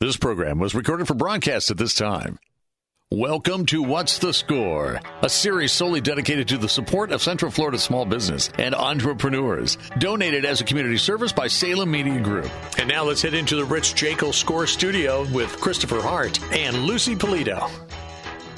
This program was recorded for broadcast at this time. Welcome to What's the Score, a series solely dedicated to the support of Central Florida small business and entrepreneurs. Donated as a community service by Salem Media Group. And now let's head into the Rich Jekyll Score Studio with Christopher Hart and Lucy Polito.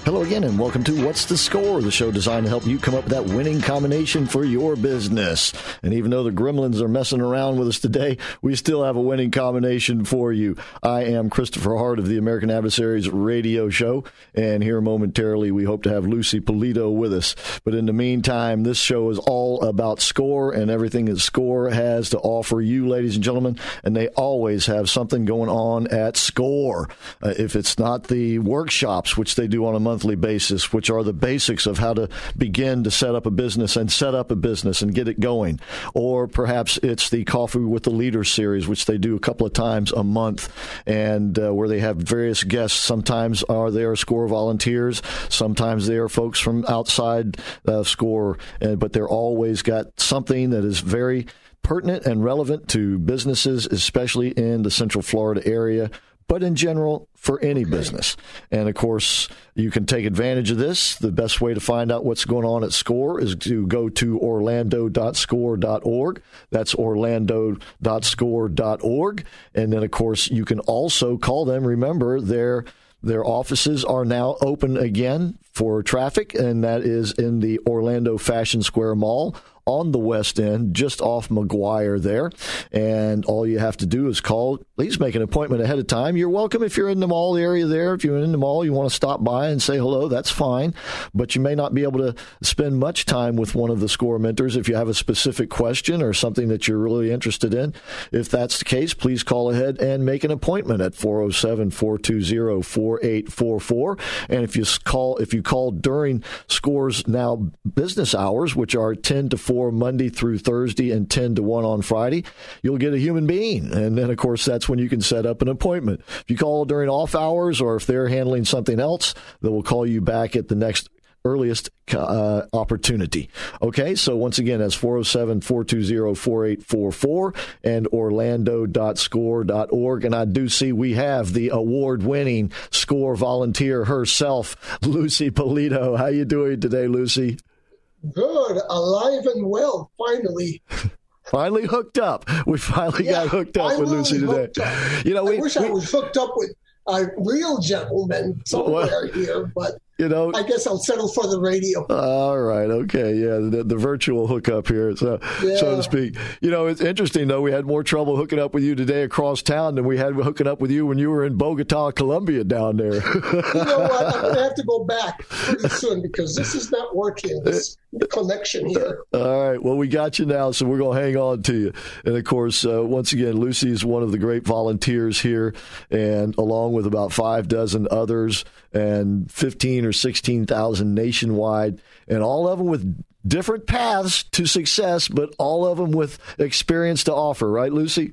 Hello again, and welcome to What's the Score, the show designed to help you come up with that winning combination for your business. And even though the gremlins are messing around with us today, we still have a winning combination for you. I am Christopher Hart of the American Adversaries radio show, and here momentarily we hope to have Lucy Polito with us. But in the meantime, this show is all about score and everything that score has to offer you, ladies and gentlemen, and they always have something going on at score. Uh, if it's not the workshops, which they do on a monthly monthly basis, which are the basics of how to begin to set up a business and set up a business and get it going. Or perhaps it's the Coffee with the Leader series, which they do a couple of times a month, and uh, where they have various guests. Sometimes are there SCORE volunteers, sometimes they are folks from outside uh, SCORE, uh, but they're always got something that is very pertinent and relevant to businesses, especially in the Central Florida area but in general for any business. And of course, you can take advantage of this. The best way to find out what's going on at SCORE is to go to orlando.score.org. That's orlando.score.org. And then, of course, you can also call them. Remember, their their offices are now open again for traffic, and that is in the Orlando Fashion Square Mall on the West End, just off Maguire there. And all you have to do is call, please make an appointment ahead of time. You're welcome if you're in the mall area there. If you're in the mall, you want to stop by and say hello, that's fine. But you may not be able to spend much time with one of the score mentors if you have a specific question or something that you're really interested in. If that's the case, please call ahead and make an appointment at 407 420 4844. And if you call, if you call during scores now business hours, which are 10 to 4, 4 Monday through Thursday and 10 to 1 on Friday, you'll get a human being. And then, of course, that's when you can set up an appointment. If you call during off hours or if they're handling something else, they will call you back at the next earliest uh, opportunity. Okay, so once again, that's 407 420 4844 and orlando.score.org. And I do see we have the award winning score volunteer herself, Lucy Polito. How you doing today, Lucy? Good, alive and well, finally. finally hooked up. We finally yeah, got hooked up with Lucy today. You know, we, I wish we, I was hooked up with a real gentleman somewhere well, here, but you know, I guess I'll settle for the radio. All right, okay, yeah, the, the virtual hookup here, so yeah. so to speak. You know, it's interesting though. We had more trouble hooking up with you today across town than we had hooking up with you when you were in Bogota, Colombia, down there. you know what? I'm gonna have to go back pretty soon because this is not working. This connection here. All right, well, we got you now, so we're gonna hang on to you. And of course, uh, once again, Lucy is one of the great volunteers here, and along with about five dozen others and 15 or 16,000 nationwide, and all of them with different paths to success, but all of them with experience to offer, right, Lucy?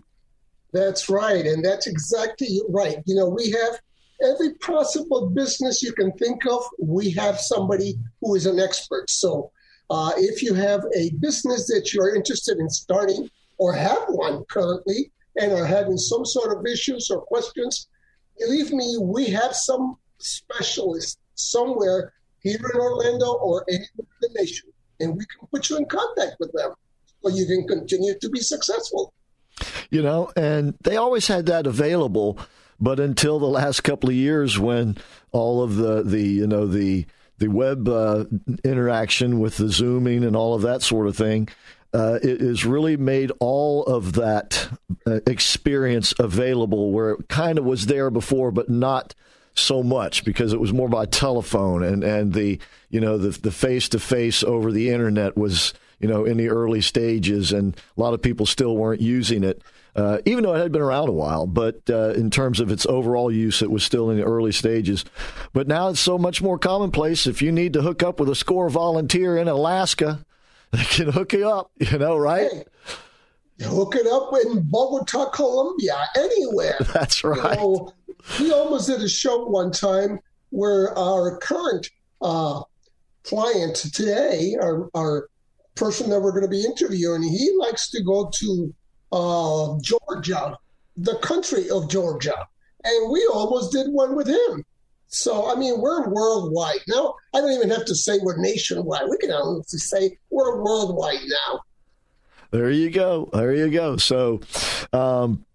That's right. And that's exactly right. You know, we have every possible business you can think of, we have somebody who is an expert. So uh, if you have a business that you're interested in starting or have one currently and are having some sort of issues or questions, believe me, we have some specialist somewhere here in Orlando or anywhere in the nation, and we can put you in contact with them so you can continue to be successful. You know, and they always had that available, but until the last couple of years, when all of the the you know the the web uh, interaction with the zooming and all of that sort of thing. Uh, it has really made all of that uh, experience available where it kind of was there before, but not so much because it was more by telephone and, and the you know the the face to face over the internet was you know, in the early stages, and a lot of people still weren't using it. Uh, even though it had been around a while, but uh, in terms of its overall use, it was still in the early stages. But now it's so much more commonplace. If you need to hook up with a SCORE volunteer in Alaska, they can hook you up, you know, right? Hey, hook it up in Bogota, Colombia, anywhere. That's right. You know, we almost did a show one time where our current uh, client today, our, our person that we're going to be interviewing, he likes to go to uh, Georgia, the country of Georgia. And we almost did one with him. So, I mean, we're worldwide. Now, I don't even have to say we're nationwide. We can honestly say we're worldwide now. There you go. There you go. So, um,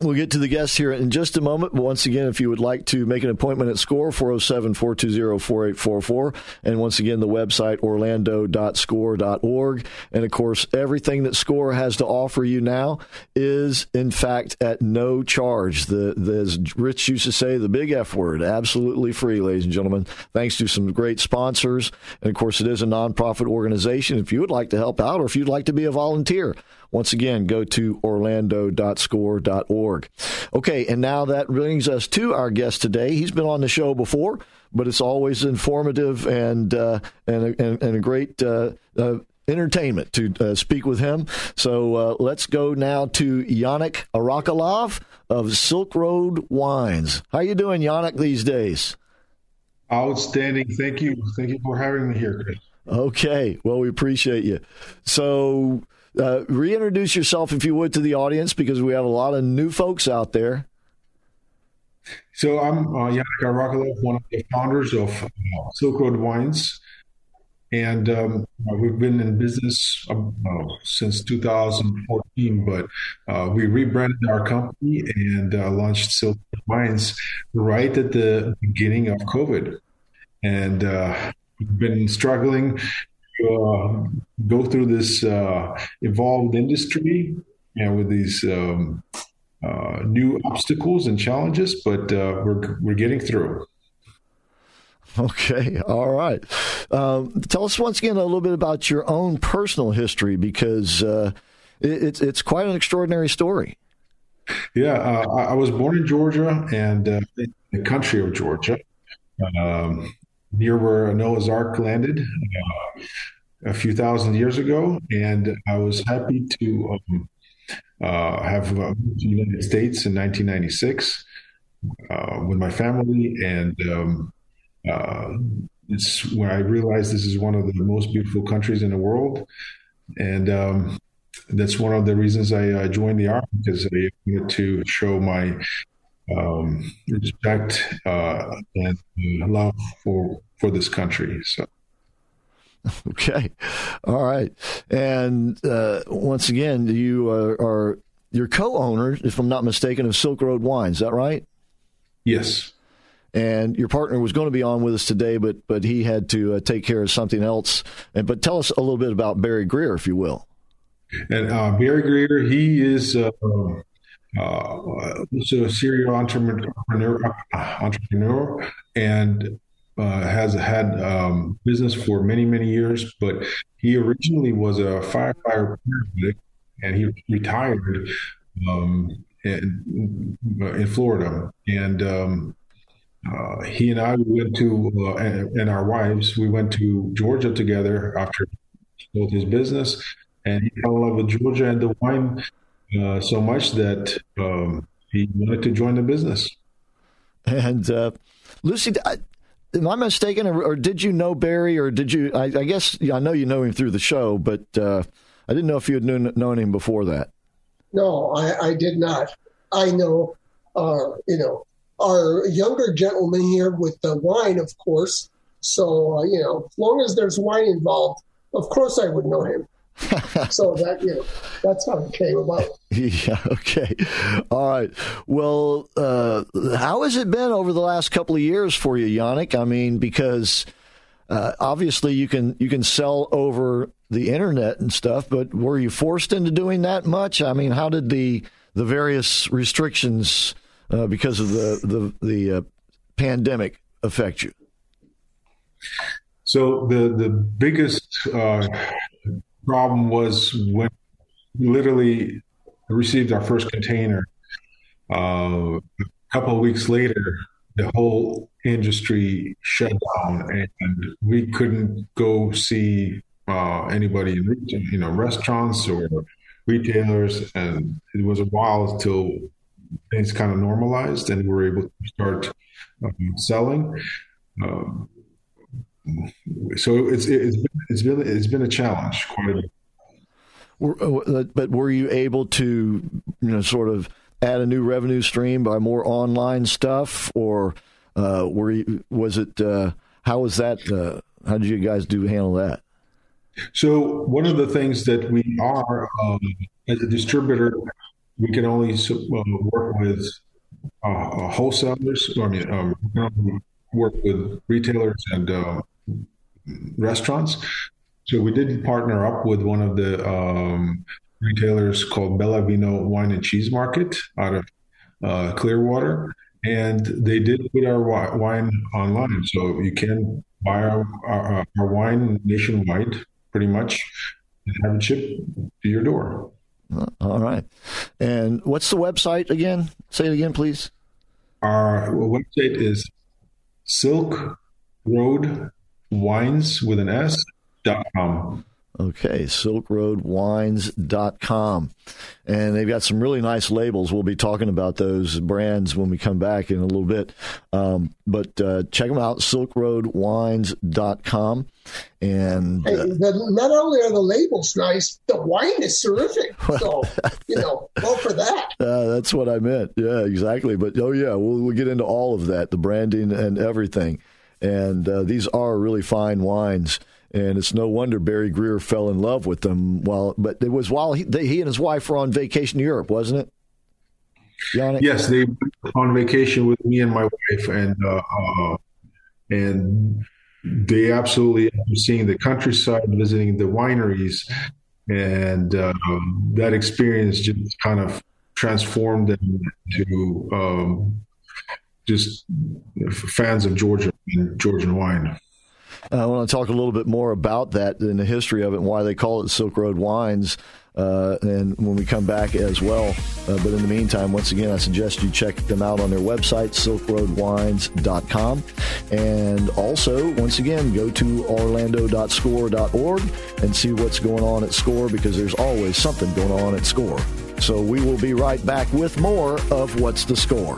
We'll get to the guests here in just a moment. But once again, if you would like to make an appointment at SCORE, 407 420 4844. And once again, the website, orlando.score.org. And of course, everything that SCORE has to offer you now is, in fact, at no charge. The, the As Rich used to say, the big F word, absolutely free, ladies and gentlemen, thanks to some great sponsors. And of course, it is a nonprofit organization. If you would like to help out or if you'd like to be a volunteer, once again, go to orlando.score.org. Okay, and now that brings us to our guest today. He's been on the show before, but it's always informative and uh, and, and, and, a great uh, uh, entertainment to uh, speak with him. So uh, let's go now to Yannick Arakalov of Silk Road Wines. How you doing, Yannick, these days? Outstanding. Thank you. Thank you for having me here, Chris. Okay. Well, we appreciate you. So uh, reintroduce yourself, if you would, to the audience because we have a lot of new folks out there. So I'm uh, Yannick Arakalov, one of the founders of uh, Silk Road Wines. And um, we've been in business uh, since 2014, but uh, we rebranded our company and uh, launched Silk Road Wines right at the beginning of COVID. And uh, we've been struggling uh, go through this uh, evolved industry know, with these um, uh, new obstacles and challenges, but uh, we're we're getting through. Okay, all right. Um, tell us once again a little bit about your own personal history because uh, it, it's it's quite an extraordinary story. Yeah, uh, I was born in Georgia and in the country of Georgia. Um, near where Noah's Ark landed uh, a few thousand years ago, and I was happy to um, uh, have moved to the United States in 1996 uh, with my family, and um, uh, it's when I realized this is one of the most beautiful countries in the world, and um, that's one of the reasons I uh, joined the army because I wanted to show my um, respect uh, and love for for this country. So. Okay, all right, and uh, once again, you are, are your co-owner, if I'm not mistaken, of Silk Road Wine. Is that right? Yes. And your partner was going to be on with us today, but but he had to uh, take care of something else. And but tell us a little bit about Barry Greer, if you will. And uh, Barry Greer, he is uh, uh, so a serial entrepreneur, entrepreneur, and uh, has had um, business for many many years. But he originally was a firefighter paramedic, and he retired um, in, in, Florida. And um, uh, he and I we went to uh, and, and, our wives we went to Georgia together after he both his business, and he fell in love with Georgia and the wine uh, so much that um, he wanted to join the business. And uh, Lucy, I, am I mistaken, or, or, did you know Barry, or did you? I, I, guess I know you know him through the show, but uh, I didn't know if you had known, known him before that. No, I, I did not. I know, uh, you know, our younger gentleman here with the wine, of course. So, uh, you know, as long as there's wine involved, of course I would know him. so that you know that's how it came about. Yeah. Okay. All right. Well, uh, how has it been over the last couple of years for you, Yannick? I mean, because uh, obviously you can you can sell over the internet and stuff, but were you forced into doing that much? I mean, how did the the various restrictions uh, because of the the the uh, pandemic affect you? So the the biggest uh, problem was when we literally received our first container. Uh, a couple of weeks later, the whole industry shut down, and we couldn't go see uh, anybody in you know restaurants or retailers, and it was a while till things kind of normalized, and we were able to start um, selling. Um, so it's it's been, it's been it's been a challenge quite a bit. Uh, but were you able to you know sort of add a new revenue stream by more online stuff, or uh, were you, was it uh, how was that? Uh, how did you guys do handle that? So one of the things that we are um, as a distributor, we can only uh, work with uh, wholesalers. I mean, um, work with retailers and restaurants. So we did partner up with one of the um, retailers called Bella Vino Wine and Cheese Market out of uh, Clearwater, and they did put our wine online, so you can buy our, our, our wine nationwide, pretty much, and have it shipped to your door. Uh, all right. And what's the website again? Say it again, please. Our website is Silk Road wines with an S dot com. Okay, silk road silkroadwines.com. And they've got some really nice labels. We'll be talking about those brands when we come back in a little bit. Um, but uh, check them out, Silk silkroadwines.com. And uh, hey, the, not only are the labels nice, the wine is terrific. So, you know, go for that. Uh, that's what I meant. Yeah, exactly. But oh, yeah, we'll, we'll get into all of that the branding and everything. And uh, these are really fine wines. And it's no wonder Barry Greer fell in love with them. While, but it was while he, they, he and his wife were on vacation in Europe, wasn't it? Yannick? Yes, they were on vacation with me and my wife, and uh, uh, and they absolutely after seeing the countryside, visiting the wineries, and uh, that experience just kind of transformed them to um, just fans of Georgia and Georgian wine. I want to talk a little bit more about that and the history of it and why they call it Silk Road Wines. Uh, and when we come back as well. Uh, but in the meantime, once again, I suggest you check them out on their website, silkroadwines.com. And also, once again, go to orlando.score.org and see what's going on at Score because there's always something going on at Score. So we will be right back with more of What's the Score.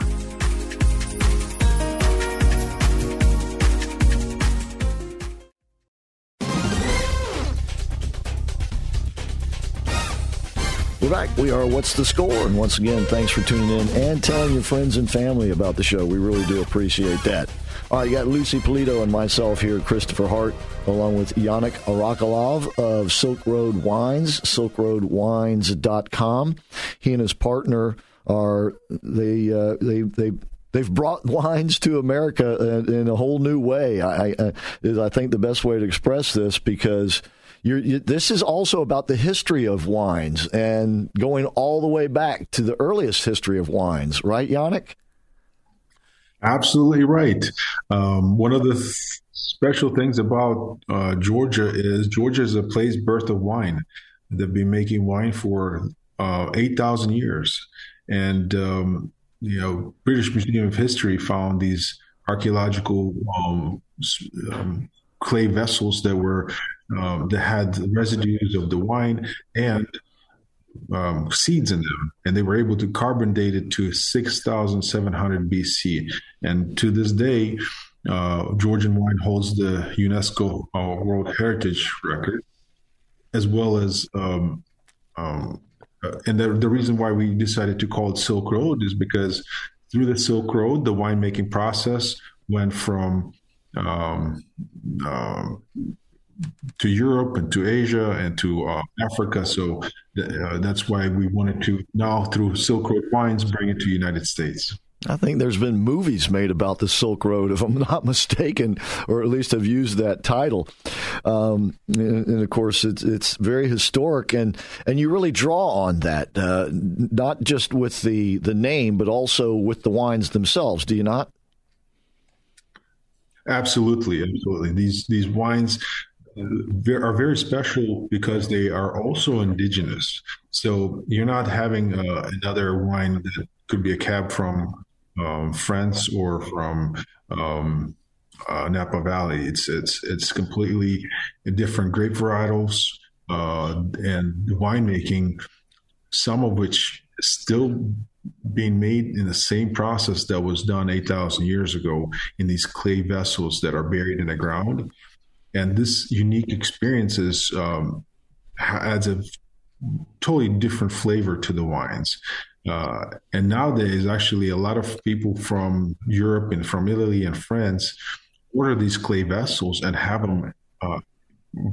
We're back. We are What's the Score? And once again, thanks for tuning in and telling your friends and family about the show. We really do appreciate that. All right, you got Lucy Polito and myself here, Christopher Hart, along with Yannick Arakalov of Silk Road Wines, silkroadwines.com. He and his partner are, they, uh, they, they, they've brought wines to America in a whole new way. I, I, is I think the best way to express this because – you, this is also about the history of wines and going all the way back to the earliest history of wines, right, Yannick? Absolutely right. Um, one of the th- special things about uh, Georgia is Georgia is a place birth of wine. They've been making wine for uh, eight thousand years, and um, you know, British Museum of History found these archaeological um, um clay vessels that were um, that had residues of the wine and um, seeds in them, and they were able to carbon date it to 6,700 BC. And to this day, uh, Georgian wine holds the UNESCO uh, World Heritage Record, as well as, um, um, uh, and the, the reason why we decided to call it Silk Road is because through the Silk Road, the winemaking process went from um, um, to Europe and to Asia and to uh, Africa. So th- uh, that's why we wanted to now through Silk Road Wines bring it to the United States. I think there's been movies made about the Silk Road, if I'm not mistaken, or at least have used that title. Um, and, and, of course, it's it's very historic, and and you really draw on that, uh, not just with the the name, but also with the wines themselves. Do you not? Absolutely, absolutely. These these wines are very special because they are also indigenous. So you're not having uh, another wine that could be a cab from um, France or from um, uh, Napa Valley. It's it's it's completely different grape varietals uh, and winemaking, some of which still being made in the same process that was done 8,000 years ago in these clay vessels that are buried in the ground. And this unique experiences um, adds a totally different flavor to the wines. Uh, and nowadays, actually, a lot of people from Europe and from Italy and France order these clay vessels and have them uh,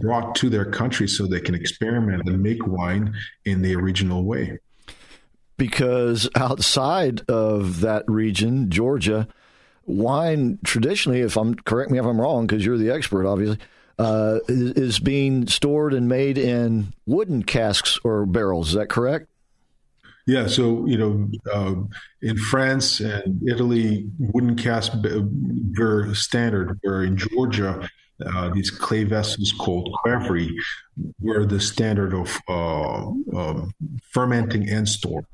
brought to their country so they can experiment and make wine in the original way. Because outside of that region, Georgia, wine traditionally, if I'm correct me if I'm wrong, because you're the expert, obviously, uh, is being stored and made in wooden casks or barrels. Is that correct? Yeah, so you know, uh, in France and Italy, wooden casks were standard. Where in Georgia, uh, these clay vessels called qvevri were the standard of uh, um, fermenting and store.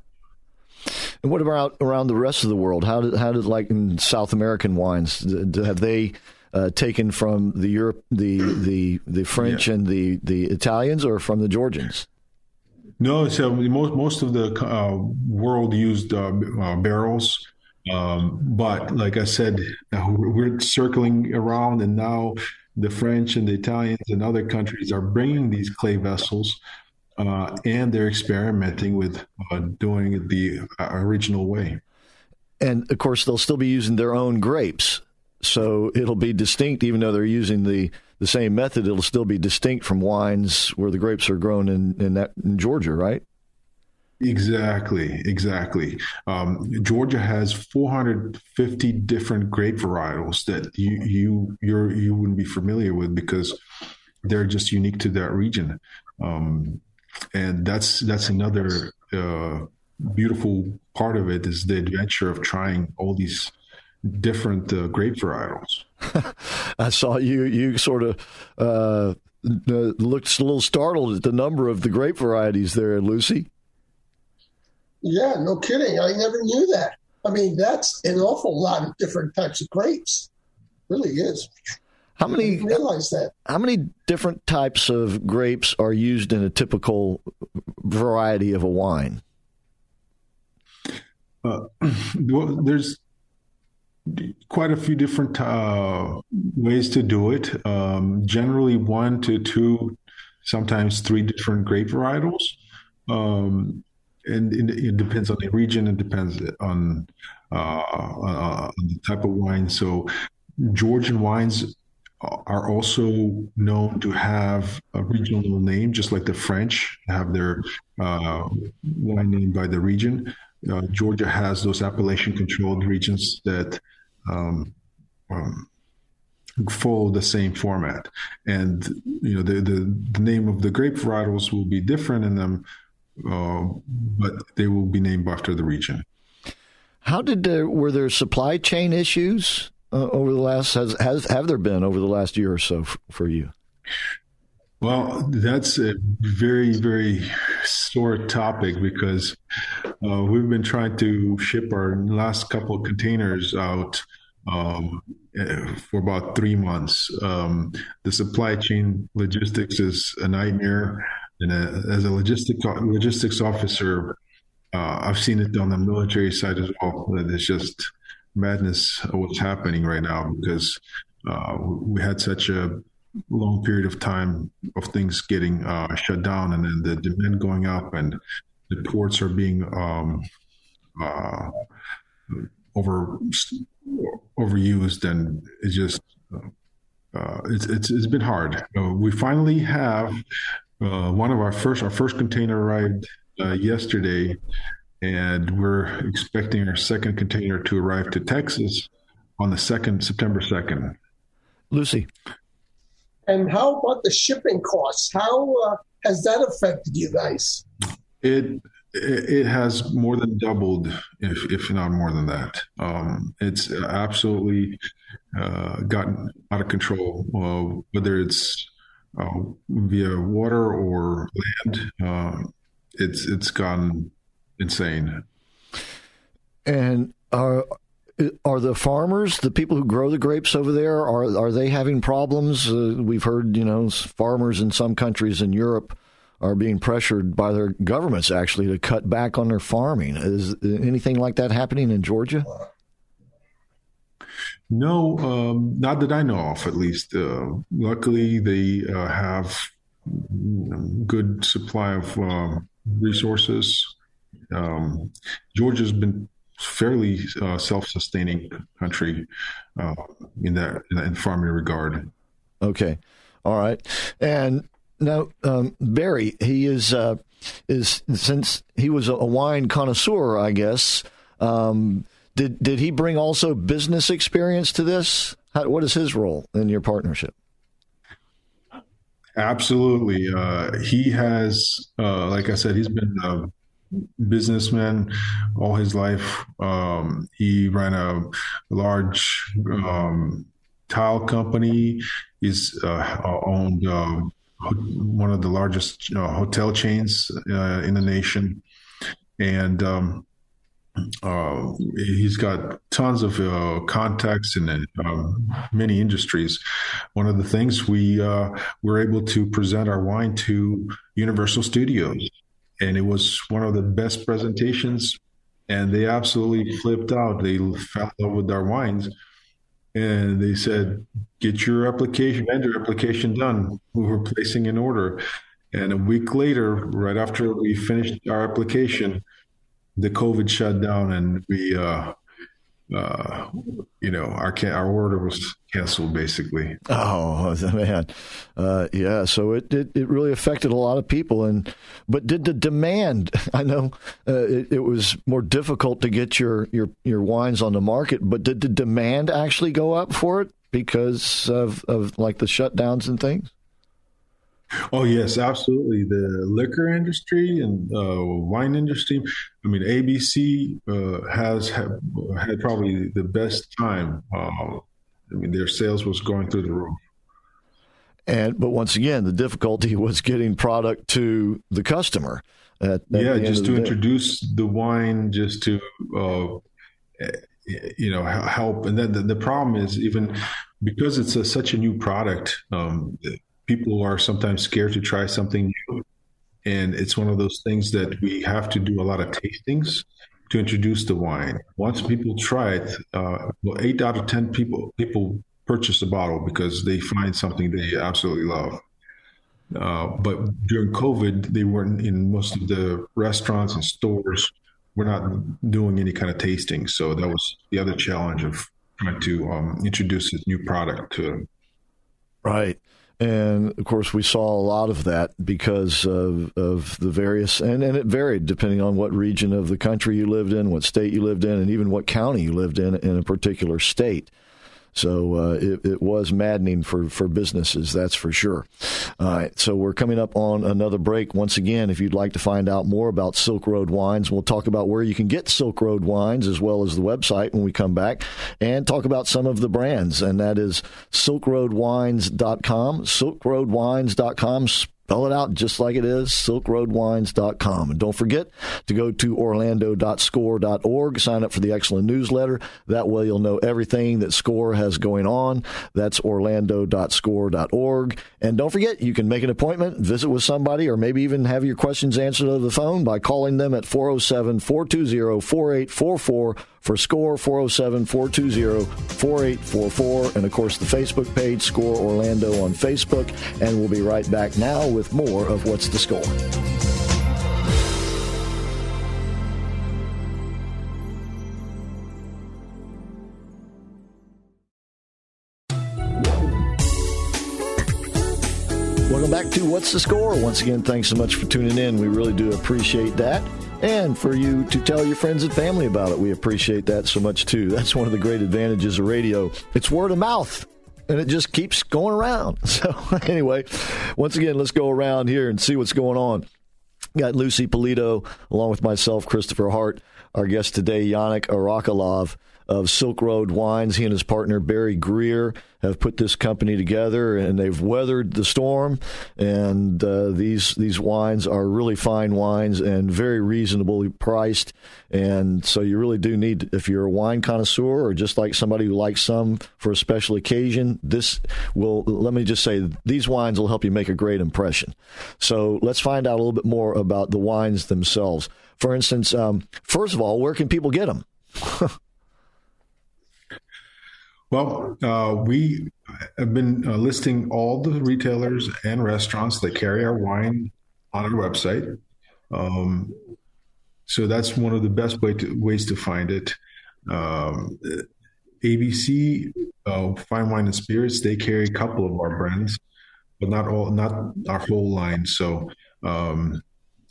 And what about around the rest of the world? How did how did like in South American wines have they uh, taken from the Europe the the the French yeah. and the the Italians or from the Georgians? No, so most most of the uh, world used uh, uh, barrels, um, but like I said, we're circling around, and now the French and the Italians and other countries are bringing these clay vessels, uh, and they're experimenting with uh, doing it the uh, original way. And of course, they'll still be using their own grapes, so it'll be distinct, even though they're using the the same method, it'll still be distinct from wines where the grapes are grown in in, that, in Georgia, right? Exactly, exactly. Um, Georgia has 450 different grape varietals that you you you're, you wouldn't be familiar with because they're just unique to that region, um, and that's that's another uh, beautiful part of it is the adventure of trying all these different uh, grape varietals. I saw you. You sort of uh, looked a little startled at the number of the grape varieties there, Lucy. Yeah, no kidding. I never knew that. I mean, that's an awful lot of different types of grapes. It really is. How many realize that? How many different types of grapes are used in a typical variety of a wine? Uh, well, there's quite a few different uh, ways to do it. Um, generally, one to two, sometimes three different grape varietals. Um, and, it depends on the region. It depends on, uh, on the type of wine. So, Georgian wines are also known to have a regional name, just like the French have their uh, wine name by the region. Uh, Georgia has those appellation controlled regions that um, um, follow the same format. And you know, the, the, the name of the grape varietals will be different in them, uh, but they will be named after the region. How did there, were there supply chain issues uh, over the last has, has have there been over the last year or so f- for you? Well, that's a very, very sore topic because uh, we've been trying to ship our last couple of containers out um, eh, for about three months. Um, the supply chain logistics is a nightmare, and a, as a logistic logistics officer, uh, I've seen it on the military side as well. It's just madness what's happening right now because uh, we had such a long period of time of things getting uh, shut down and then the demand going up and the ports are being um, uh, over overused and it's just uh, it's, it's it's been hard. Uh, we finally have uh, one of our first our first container arrived uh, yesterday, and we're expecting our second container to arrive to Texas on the second September second. Lucy, and how about the shipping costs? How uh, has that affected you guys? It it has more than doubled, if if not more than that. Um, it's absolutely uh, gotten out of control. Uh, whether it's uh, via water or land, uh, it's it's gone insane. And are are the farmers, the people who grow the grapes over there, are are they having problems? Uh, we've heard, you know, farmers in some countries in Europe are being pressured by their governments actually to cut back on their farming. Is anything like that happening in Georgia? No, um, not that I know of, at least. Uh, luckily, they uh, have good supply of uh, resources. Um, Georgia's been fairly uh, self-sustaining country uh, in that in farming regard. Okay, all right, and now um, Barry, he is uh, is since he was a wine connoisseur, I guess. Um, did did he bring also business experience to this? How, what is his role in your partnership? Absolutely, uh, he has. Uh, like I said, he's been a businessman all his life. Um, he ran a large um, tile company. He's uh, owned uh, one of the largest uh, hotel chains uh, in the nation, and um, uh, he's got tons of contacts in uh, many industries. One of the things we were able to present our wine to Universal Studios, and it was one of the best presentations. And they absolutely flipped out. They fell in love with our wines, and they said, "Get your application, vendor application done. We were placing an order." And a week later, right after we finished our application, the COVID shut down and we, uh, uh, you know, our can- our order was canceled basically. Oh man, uh, yeah. So it, it, it really affected a lot of people, and but did the demand? I know uh, it, it, was more difficult to get your, your your wines on the market, but did the demand actually go up for it because of of like the shutdowns and things? Oh yes, absolutely. The liquor industry and uh, wine industry. I mean, ABC uh, has had, had, probably the best time. Uh, I mean, their sales was going through the roof. And but once again, the difficulty was getting product to the customer. At, at yeah, just to introduce the wine, just to uh, you know help. And then the, the, problem is even because it's a, such a new product. Um, people are sometimes scared to try something new. And it's one of those things that we have to do a lot of tastings to introduce the wine. Once people try it, uh, well, eight out of 10 people, people purchase a bottle because they find something they absolutely love. Uh, but during COVID, they weren't in most of the restaurants and stores. We're not doing any kind of tasting. So that was the other challenge of trying to um, introduce this new product to. Right. And of course, we saw a lot of that because of, of the various, and, and it varied depending on what region of the country you lived in, what state you lived in, and even what county you lived in in a particular state. So uh, it, it, was maddening for, for businesses, that's for sure. All right, so we're coming up on another break. Once again, if you'd like to find out more about Silk Road Wines, we'll talk about where you can get Silk Road Wines as well as the website when we come back and talk about some of the brands, and that is silkroadwines.com, silkroadwines.com Spell it out just like it is, silkroadwines.com. And don't forget to go to orlando.score.org, sign up for the excellent newsletter. That way you'll know everything that SCORE has going on. That's orlando.score.org. And don't forget, you can make an appointment, visit with somebody, or maybe even have your questions answered over the phone by calling them at 407 420 4844 for SCORE 407 420 4844. And of course, the Facebook page, SCORE Orlando on Facebook. And we'll be right back now with more of What's the Score. Welcome back to What's the Score? Once again, thanks so much for tuning in. We really do appreciate that and for you to tell your friends and family about it. We appreciate that so much too. That's one of the great advantages of radio. It's word of mouth. And it just keeps going around. So, anyway, once again, let's go around here and see what's going on. Got Lucy Polito, along with myself, Christopher Hart, our guest today, Yannick Arakalov. of Silk Road Wines. He and his partner Barry Greer have put this company together, and they've weathered the storm. And uh, these these wines are really fine wines and very reasonably priced. And so you really do need, if you're a wine connoisseur or just like somebody who likes some for a special occasion, this will. Let me just say, these wines will help you make a great impression. So let's find out a little bit more about the wines themselves. For instance, um, first of all, where can people get them? Well, uh, we have been uh, listing all the retailers and restaurants that carry our wine on our website. Um, so that's one of the best way to, ways to find it. Um, ABC uh, Fine Wine and Spirits they carry a couple of our brands, but not all, not our whole line. So um,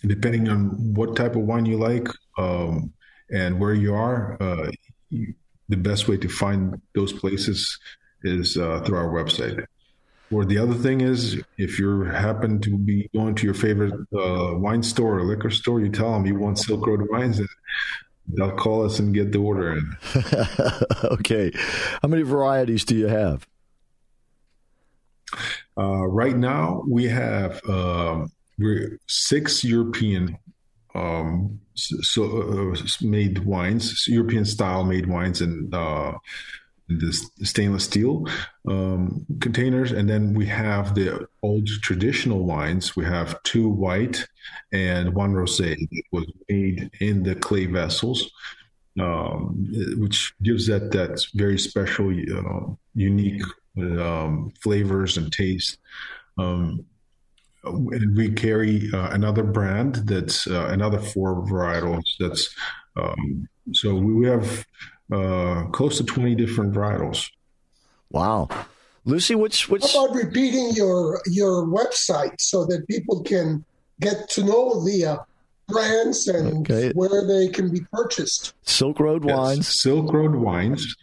depending on what type of wine you like um, and where you are, uh, you, the best way to find those places is uh, through our website. Or the other thing is, if you happen to be going to your favorite uh, wine store or liquor store, you tell them you want Silk Road wines, and they'll call us and get the order in. okay. How many varieties do you have? Uh, right now, we have um, six European um, so uh, made wines, European style made wines, and uh, the stainless steel um, containers, and then we have the old traditional wines. We have two white and one rosé that was made in the clay vessels, um, which gives that that very special, uh, unique um, flavors and taste. Um, and we carry uh, another brand that's uh, another four varietals. That's um, so we have uh, close to 20 different varietals. Wow. Lucy, what's which How about repeating your your website so that people can get to know the uh, brands and okay. where they can be purchased? Silk Road yes. Wines. Silk Road Wines.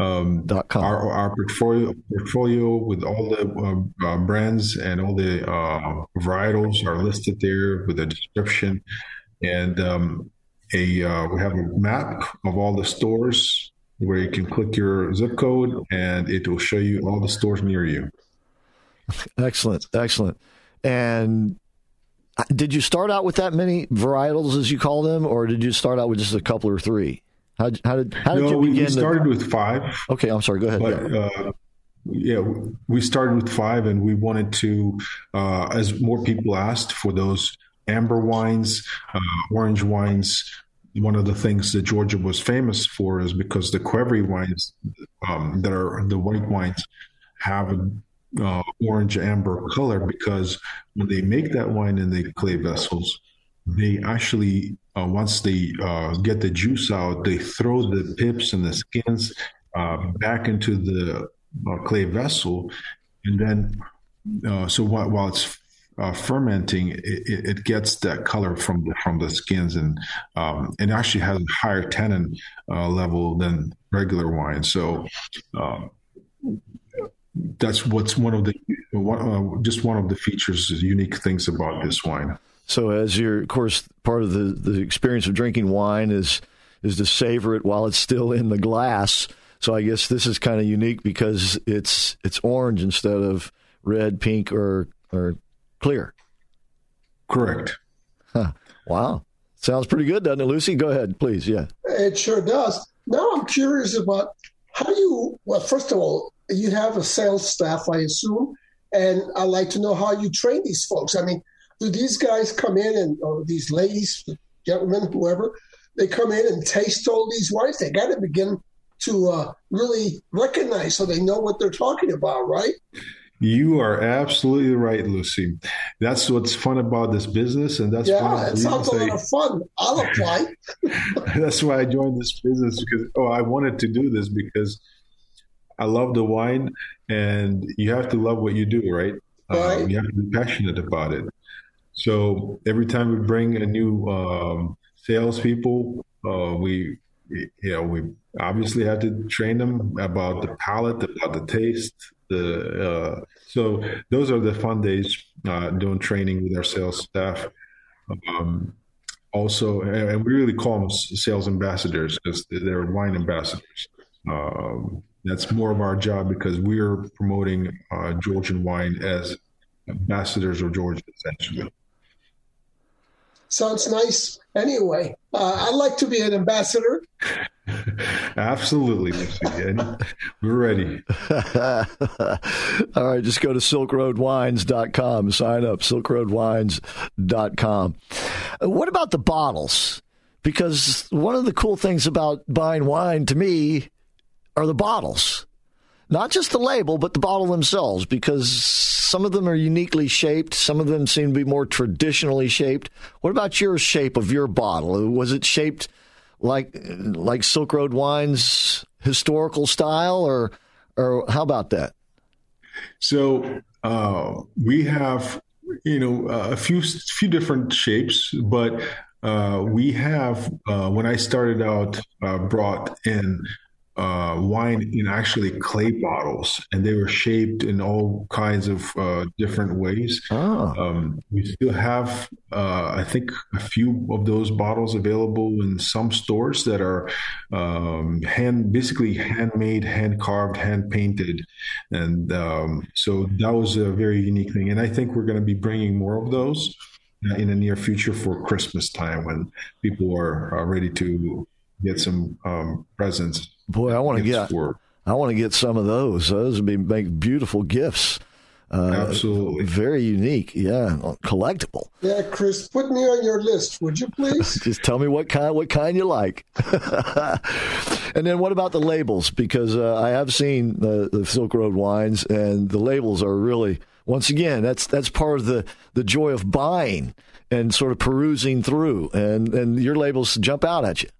Um, dot com. Our, our portfolio portfolio with all the uh, uh, brands and all the uh, varietals are listed there with a description, and um, a uh, we have a map of all the stores where you can click your zip code and it will show you all the stores near you. Excellent, excellent. And uh, did you start out with that many varietals, as you call them, or did you start out with just a couple or three? How, how did how did no, you begin? We started to... with five. Okay, I'm sorry. Go ahead. But, yeah. Uh, yeah, we started with five, and we wanted to, uh, as more people asked for those amber wines, uh, orange wines, one of the things that Georgia was famous for is because the Qvevri wines um, that are the white wines have an uh, orange amber color because when they make that wine in the clay vessels, they actually uh, once they uh, get the juice out, they throw the pips and the skins uh, back into the uh, clay vessel, and then uh, so while, while it's uh, fermenting, it, it, gets that color from the from the skins, and um, and actually has a higher tannin level than regular wine. So. Um, that's what's one of the one, just one of the features, unique things about this wine. So, as you're, of course, part of the, the experience of drinking wine is is to savor it while it's still in the glass. So, I guess this is kind of unique because it's it's orange instead of red, pink, or or clear. Correct. Huh. Wow. Sounds pretty good, doesn't it, Lucy? Go ahead, please. Yeah. It sure does. Now I'm curious about how do you, well, first of all, you have a sales staff, I assume, and I'd like to know how you train these folks. I mean, do these guys come in and, or these ladies, gentlemen, whoever, they come in and taste all these wines? They got to begin to uh, really recognize so they know what they're talking about, right? You are absolutely right, Lucy. That's what's fun about this business, and that's yeah, it sounds a lot of fun. I'll apply. that's why I joined this business because oh, I wanted to do this because I love the wine, and you have to love what you do, right? right. Um, you have to be passionate about it. So every time we bring a new um, salespeople, uh, we you know we obviously have to train them about the palate, about the taste, the uh, so those are the fun days uh, doing training with our sales staff. Um, also, and we really call them sales ambassadors because they're wine ambassadors. um, that's more of our job because we're promoting uh, Georgian wine as ambassadors of Georgia, essentially. Sounds nice. Anyway, uh, I'd like to be an ambassador. Absolutely, we're ready. All right, just go to silkroadwines.com, sign up, silkroadwines.com. What about the bottles? Because one of the cool things about buying wine to me are the bottles. Not just the label, but the bottle themselves, because some of them are uniquely shaped. Some of them seem to be more traditionally shaped. What about your shape of your bottle? Was it shaped like like Silk Road Wines historical style, or or how about that? So uh, we have you know a few few different shapes, but uh, we have uh, when I started out uh, brought in uh, wine in actually clay bottles, and they were shaped in all kinds of uh, different ways. Oh. Um, we still have, uh, I think, a few of those bottles available in some stores that are um, hand, basically handmade, hand carved, hand painted, and um, so that was a very unique thing. And I think we're going to be bringing more of those uh, in the near future for Christmas time when people are, are ready to get some um, presents Boy, I want to get for. I want to get some of those. Those would be make beautiful gifts. Uh, Absolutely, very unique. Yeah, collectible. Yeah, Chris, put me on your list, would you please? Just tell me what kind, what kind you like. and then, what about the labels? Because uh, I have seen the, the Silk Road wines, and the labels are really, once again, that's that's part of the the joy of buying and sort of perusing through, and and your labels jump out at you.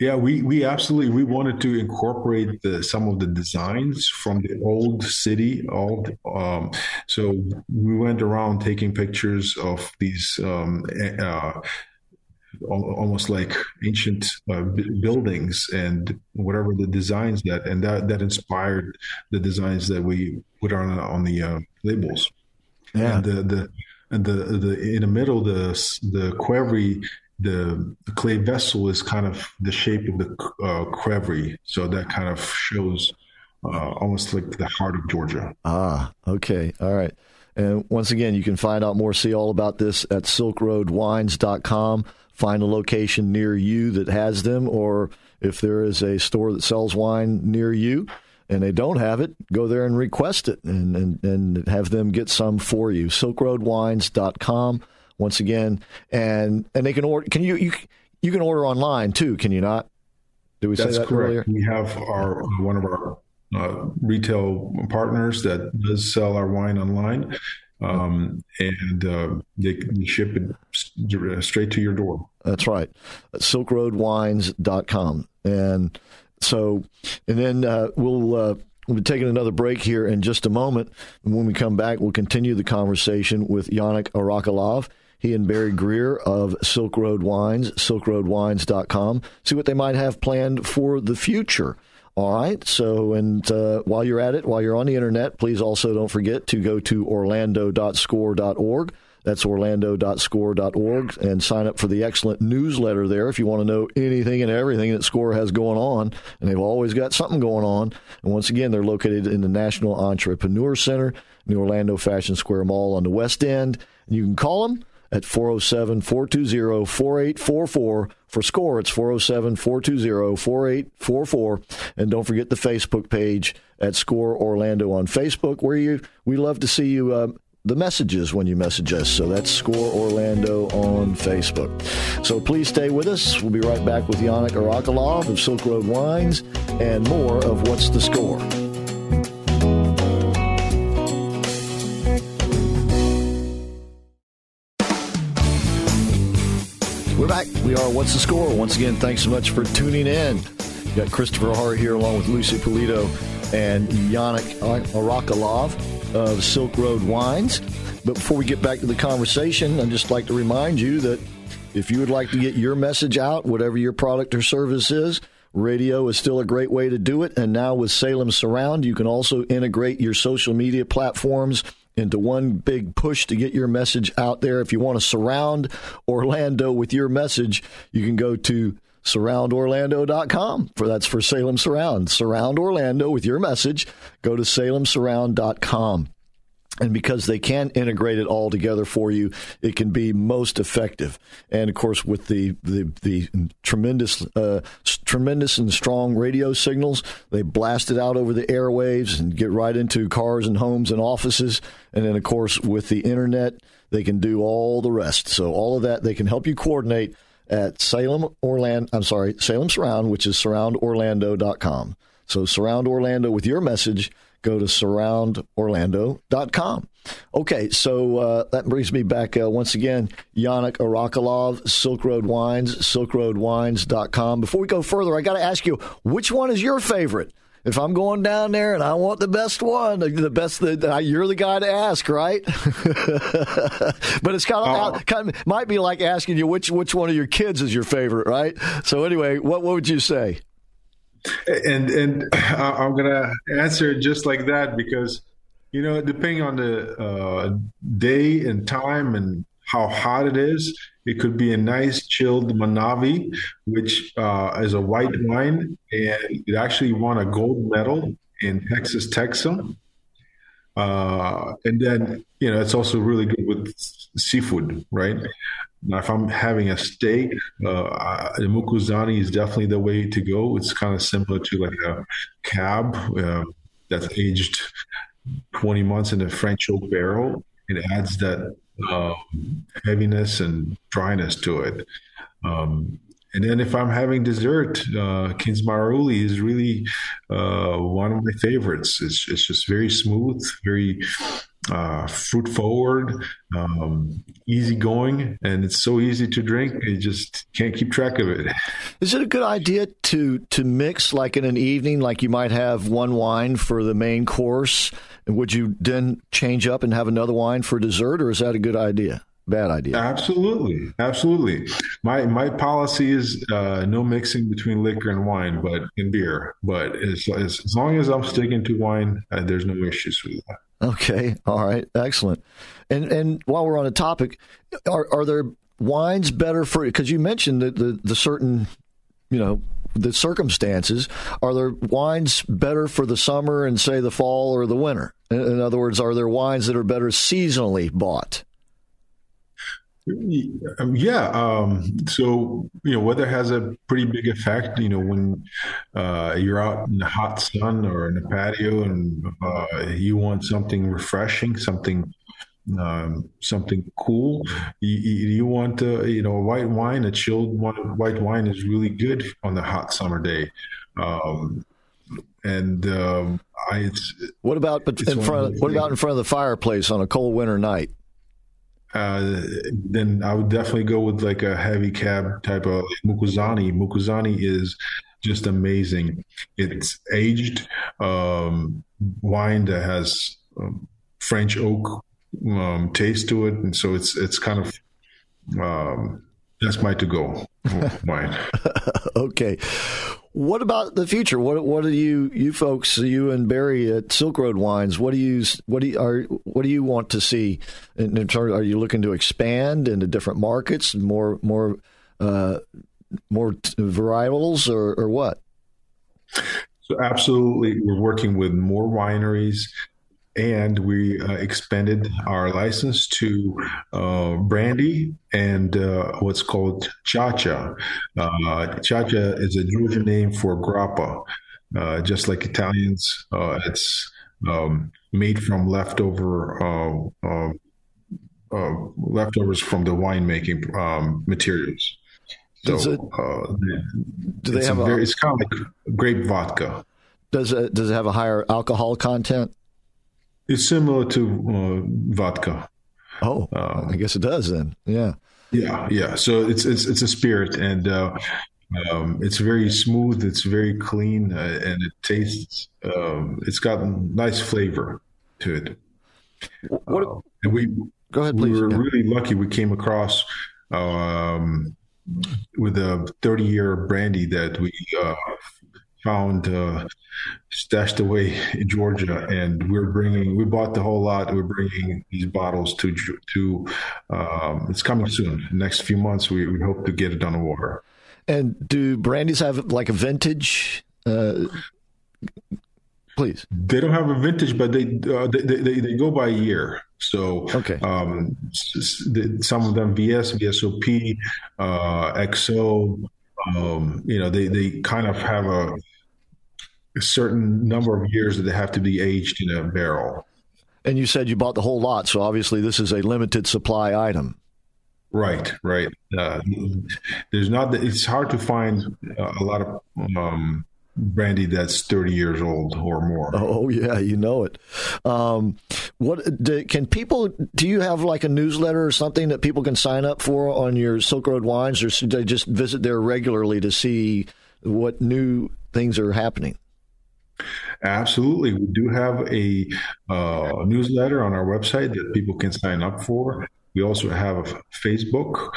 Yeah, we, we absolutely we wanted to incorporate the, some of the designs from the old city. Old, um, so we went around taking pictures of these um, uh, almost like ancient uh, buildings and whatever the designs that and that that inspired the designs that we put on on the uh, labels. Yeah. And the the and the the in the middle the the qvevri the, the, clay vessel is kind of the shape of the uh, so that kind of shows uh, almost like the heart of Georgia. Ah, okay, all right. And once again, you can find out more, see all about this at silkroadwines.com. Find a location near you that has them, or if there is a store that sells wine near you and they don't have it, go there and request it and, and, and have them get some for you. Silkroadwines.com once again, and and they can order. Can you you you can order online too? Can you not? Did we That's say that correct. earlier? We have our one of our uh, retail partners that does sell our wine online, um, and uh, they can ship it straight to your door. That's right. SilkRoadWines.com. And so, and then uh, we'll. Uh, We'll be taking another break here in just a moment. And when we come back, we'll continue the conversation with Yannick Arakalov. He and Barry Greer of Silk Road Wines, silkroadwines.com. See what they might have planned for the future. All right. So, and uh, while you're at it, while you're on the internet, please also don't forget to go to orlando.score.org. That's orlando.score.org and sign up for the excellent newsletter there if you want to know anything and everything that Score has going on. And they've always got something going on. And once again, they're located in the National Entrepreneur Center, the Orlando Fashion Square Mall on the West End. And you can call them at 407 420 4844. For SCORE, it's 407 420 4844. And don't forget the Facebook page at SCORE Orlando on Facebook, where you we love to see you. Uh, the messages when you message us. So that's Score Orlando on Facebook. So please stay with us. We'll be right back with Yannick Arakalov of Silk Road Wines and more of What's the Score. We're back. We are What's the Score? Once again, thanks so much for tuning in. You got Christopher Hart here along with Lucy Polito and Yannick Arakalov of Silk Road Wines. But before we get back to the conversation, I'd just like to remind you that if you would like to get your message out, whatever your product or service is, radio is still a great way to do it. And now with Salem Surround, you can also integrate your social media platforms into one big push to get your message out there. If you want to surround Orlando with your message, you can go to surroundorlando.com. For that's for Salem Surround. Surround Orlando with your message. Go to salemsurround.com. And because they can integrate it all together for you, it can be most effective. And of course, with the the, the tremendous, uh, tremendous and strong radio signals, they blast it out over the airwaves and get right into cars and homes and offices. And then, of course, with the internet, they can do all the rest. So all of that, they can help you coordinate at Salem Orlando. I'm sorry, Salem Surround, which is surroundorlando.com. So surround Orlando with your message go to surroundorlando.com. Okay, so uh, that brings me back uh, once again, Yannick Arakelov, Silk Road Wines, silkroadwines.com. Before we go further, I got to ask you, which one is your favorite? If I'm going down there and I want the best one, the best that you're the guy to ask, right? but it's kind of, uh, kind of might be like asking you which which one of your kids is your favorite, right? So anyway, what what would you say? And and I'm gonna answer it just like that because you know depending on the uh, day and time and how hot it is, it could be a nice chilled Manavi, which uh, is a white wine, and it actually won a gold medal in Texas TEXA. Uh, and then you know it's also really good with seafood, right? Now, if I'm having a steak, uh, the Mukuzani is definitely the way to go. It's kind of similar to like a cab uh, that's aged 20 months in a French oak barrel. It adds that um, heaviness and dryness to it. Um, and then if I'm having dessert, uh, Kindzmarauli is really uh, one of my favorites. It's, it's just very smooth, very uh, fruit forward, um, easy going, and it's so easy to drink. You just can't keep track of it. Is it a good idea to to mix like in an evening, like you might have one wine for the main course? And would you then change up and have another wine for dessert, or is that a good idea? Bad idea. Absolutely, absolutely. My my policy is uh, no mixing between liquor and wine, but in beer. But as as, as long as I'm sticking to wine, uh, there's no issues with that. Okay, all right, excellent. And and while we're on the topic, are are there wines better for? Because you mentioned the, the the certain, you know, the circumstances. Are there wines better for the summer and say the fall or the winter? In other words, are there wines that are better seasonally bought? Yeah. Um, so, you know, weather has a pretty big effect. You know, when uh, you're out in the hot sun or in a patio and uh, you want something refreshing, something um, something cool. You, you want, uh, you know, a white wine, a chilled white wine is really good on the hot summer day. Um, and um, I, what about but in front? Of, what about in front of the fireplace on a cold winter night? Uh, then I would definitely go with like a heavy cab type of Mukuzani. Mukuzani is just amazing. It's aged um, wine that has um, French oak um, taste to it, and so it's it's kind of um, that's my to go wine. okay. What about the future? What what do you you folks, you and Barry at Silk Road Wines? What do you what do you are what do you want to see in, in terms? Are you looking to expand into different markets, more more uh, more varietals, or, or what? So absolutely, we're working with more wineries and we uh, expanded our license to uh, brandy and uh, what's called chacha. Uh, chacha is a Georgian name for grappa, uh, just like Italians. Uh, it's um, made from leftover leftovers from the winemaking um, materials. So, it, do they have? A, very, it's kind of like grape vodka. Does it does it have a higher alcohol content? It's similar to uh, vodka. Oh, um, I guess it does then. Yeah. Yeah, yeah. So it's it's it's a spirit, and uh, um, it's very smooth. It's very clean, uh, and it tastes. Um, it's got nice flavor to it. What? Uh, and we go ahead, please. We were yeah. really lucky. We came across um, with a 30 year brandy that we uh, found uh, stashed away in Georgia, and we're bringing. We bought the whole lot. We're bringing these bottles to to. Um, it's coming soon. Next few months, we, we hope to get it on the water. And do brandies have like a vintage? Uh, please. They don't have a vintage, but they uh, they, they, they go by year. So okay. um, some of them VS, VSOP, uh, XO, um, you know, they, they kind of have a, a certain number of years that they have to be aged in a barrel. And you said you bought the whole lot, so obviously this is a limited supply item. Right, right. Uh, there's not. It's hard to find a lot of um, brandy that's 30 years old or more. Oh yeah, you know it. Um, what do, can people? Do you have like a newsletter or something that people can sign up for on your Silk Road Wines, or should they just visit there regularly to see what new things are happening? Absolutely, we do have a uh, newsletter on our website that people can sign up for. We also have a Facebook.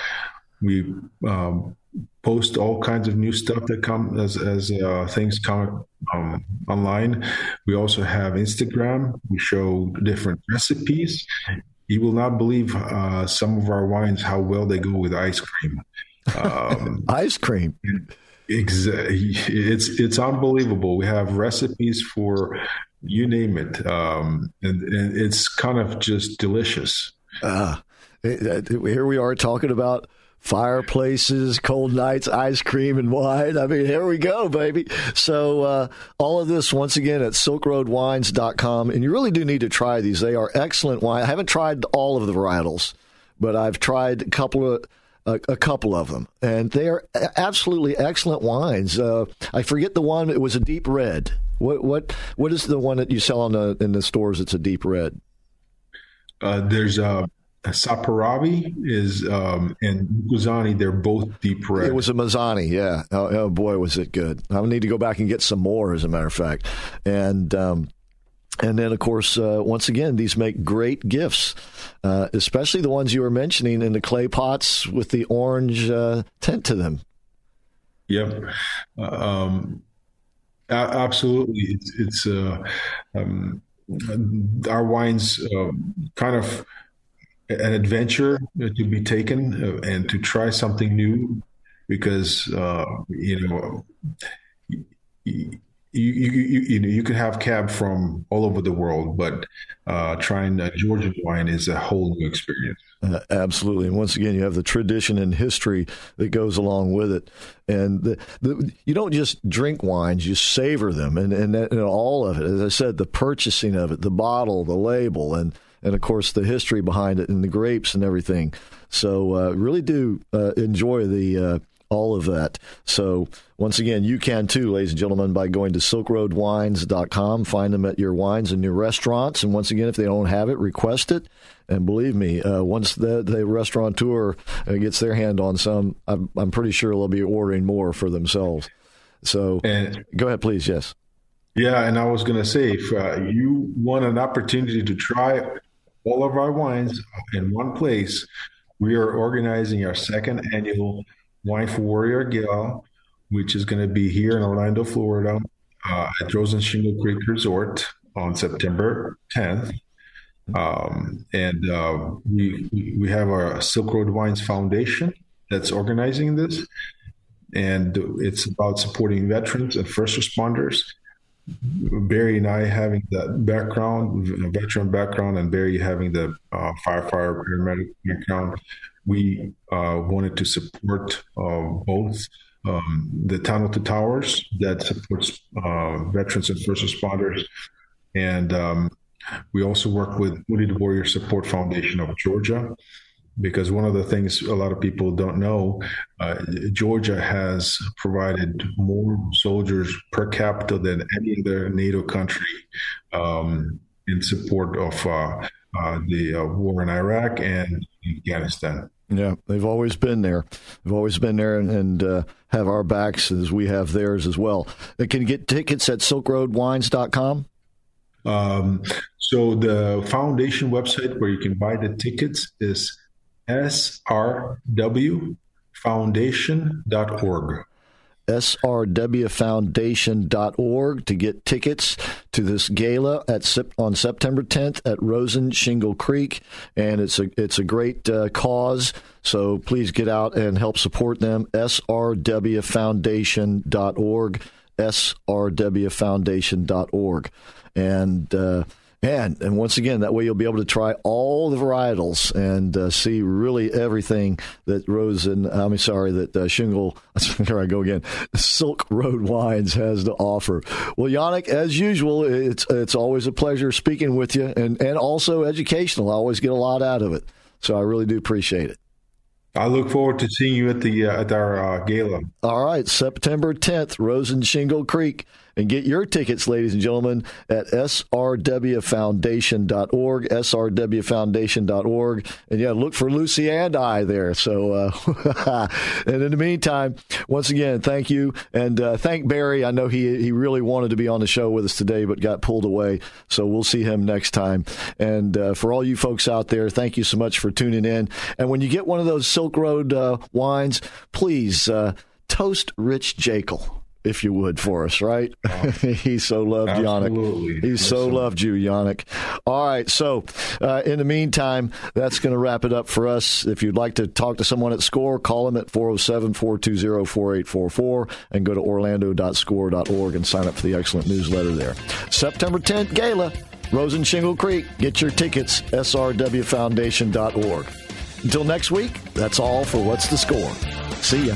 We um, post all kinds of new stuff that come as as uh, things come um, online. We also have Instagram. We show different recipes. You will not believe uh, some of our wines how well they go with ice cream. Um, ice cream. It's it's unbelievable. We have recipes for you name it, um, and, and, it's kind of just delicious. Uh, here we are talking about fireplaces, cold nights, ice cream, and wine. I mean, here we go, baby. So, uh, all of this, once again, at silkroadwines.com. And you really do need to try these. They are excellent wine. I haven't tried all of the varietals, but I've tried a couple of. A, a couple of them, and they are absolutely excellent wines. Uh, I forget the one; it was a deep red. What what what is the one that you sell in the in the stores? It's a deep red. Uh, there's a Saperavi is um, and Guzani, they're both deep red. It was a Mazzani, yeah. Oh, oh, boy, was it good! I need to go back and get some more, as a matter of fact. And um, and then, of course, uh, once again, these make great gifts, uh, especially the ones you were mentioning in the clay pots with the orange uh, tint to them. Yep. Um, absolutely. It's, it's uh, um, our wines uh, kind of an adventure to be taken uh, and to try something new because uh, you know you, you, you, you, know you can have cab from all over the world, but uh, trying Georgian wine is a whole new experience. Uh, absolutely, and once again, you have the tradition and history that goes along with it, and the, the, you don't just drink wines; you savor them, and and, that, and all of it. As I said, the purchasing of it, the bottle, the label, and and of course the history behind it and the grapes and everything. So uh, really do uh, enjoy the uh, all of that. So once again, you can too, ladies and gentlemen, by going to silkroadwines.com. Find them at your wines and your restaurants. And once again, if they don't have it, request it. And believe me, uh, once the, the restaurateur uh, gets their hand on some, I'm, I'm pretty sure they'll be ordering more for themselves. So and, go ahead, please. Yes. Yeah, and I was going to say, if uh, you want an opportunity to try all of our wines in one place. We are organizing our second annual Wine Warrior Gala, which is going to be here in Orlando, Florida, uh, at Rosen Shingle Creek Resort on September 10th. Um, and uh, we we have our Silk Road Wines Foundation that's organizing this, and it's about supporting veterans and first responders Barry and I having that background, veteran background, and Barry having the uh, firefighter paramedic background, we uh, wanted to support uh, both um, the Tunnel to Towers that supports uh, veterans and first responders, and um, we also work with Wounded Warrior Support Foundation of Georgia, because one of the things a lot of people don't know, uh, Georgia has provided more soldiers per capita than any other NATO country um, in support of uh, uh, the uh, war in Iraq and Afghanistan. Yeah, they've always been there. They've always been there and, and uh, have our backs as we have theirs as well. They can get tickets at silkroadwines.com. Um, so the foundation website where you can buy the tickets is srwfoundation.org. srwfoundation.org to get tickets to this gala at on September 10th at Rosen Shingle Creek, and it's a it's a great uh, cause. So please get out and help support them. srwfoundation.org, srwfoundation.org, and. Uh, and and once again, that way you'll be able to try all the varietals and uh, see really everything that Rose and I'm sorry, that uh, Shingle. Here I go again. Silk Road Wines has to offer. Well, Yannick, as usual, it's it's always a pleasure speaking with you, and and also educational. I always get a lot out of it, so I really do appreciate it. I look forward to seeing you at the uh, at our uh, gala. All right, September 10th, Rosen Shingle Creek and get your tickets, ladies and gentlemen, at srwfoundation.org, srwfoundation.org. And yeah, look for Lucy and I there. So, uh, and in the meantime, once again, thank you. And uh, thank Barry. I know he, he really wanted to be on the show with us today, but got pulled away. So we'll see him next time. And uh, for all you folks out there, thank you so much for tuning in. And when you get one of those Silk Road uh, wines, please uh, toast Rich Jekyll if you would, for us, right? Oh, he so loved Absolutely. Yannick. He yes, so sir. loved you, Yannick. All right. So, uh, in the meantime, that's going to wrap it up for us. If you'd like to talk to someone at SCORE, call them at 407 420 4844 and go to orlando.score.org and sign up for the excellent newsletter there. September 10th, Gala, Rosen Shingle Creek. Get your tickets, srwfoundation.org. Until next week, that's all for What's the Score. See ya.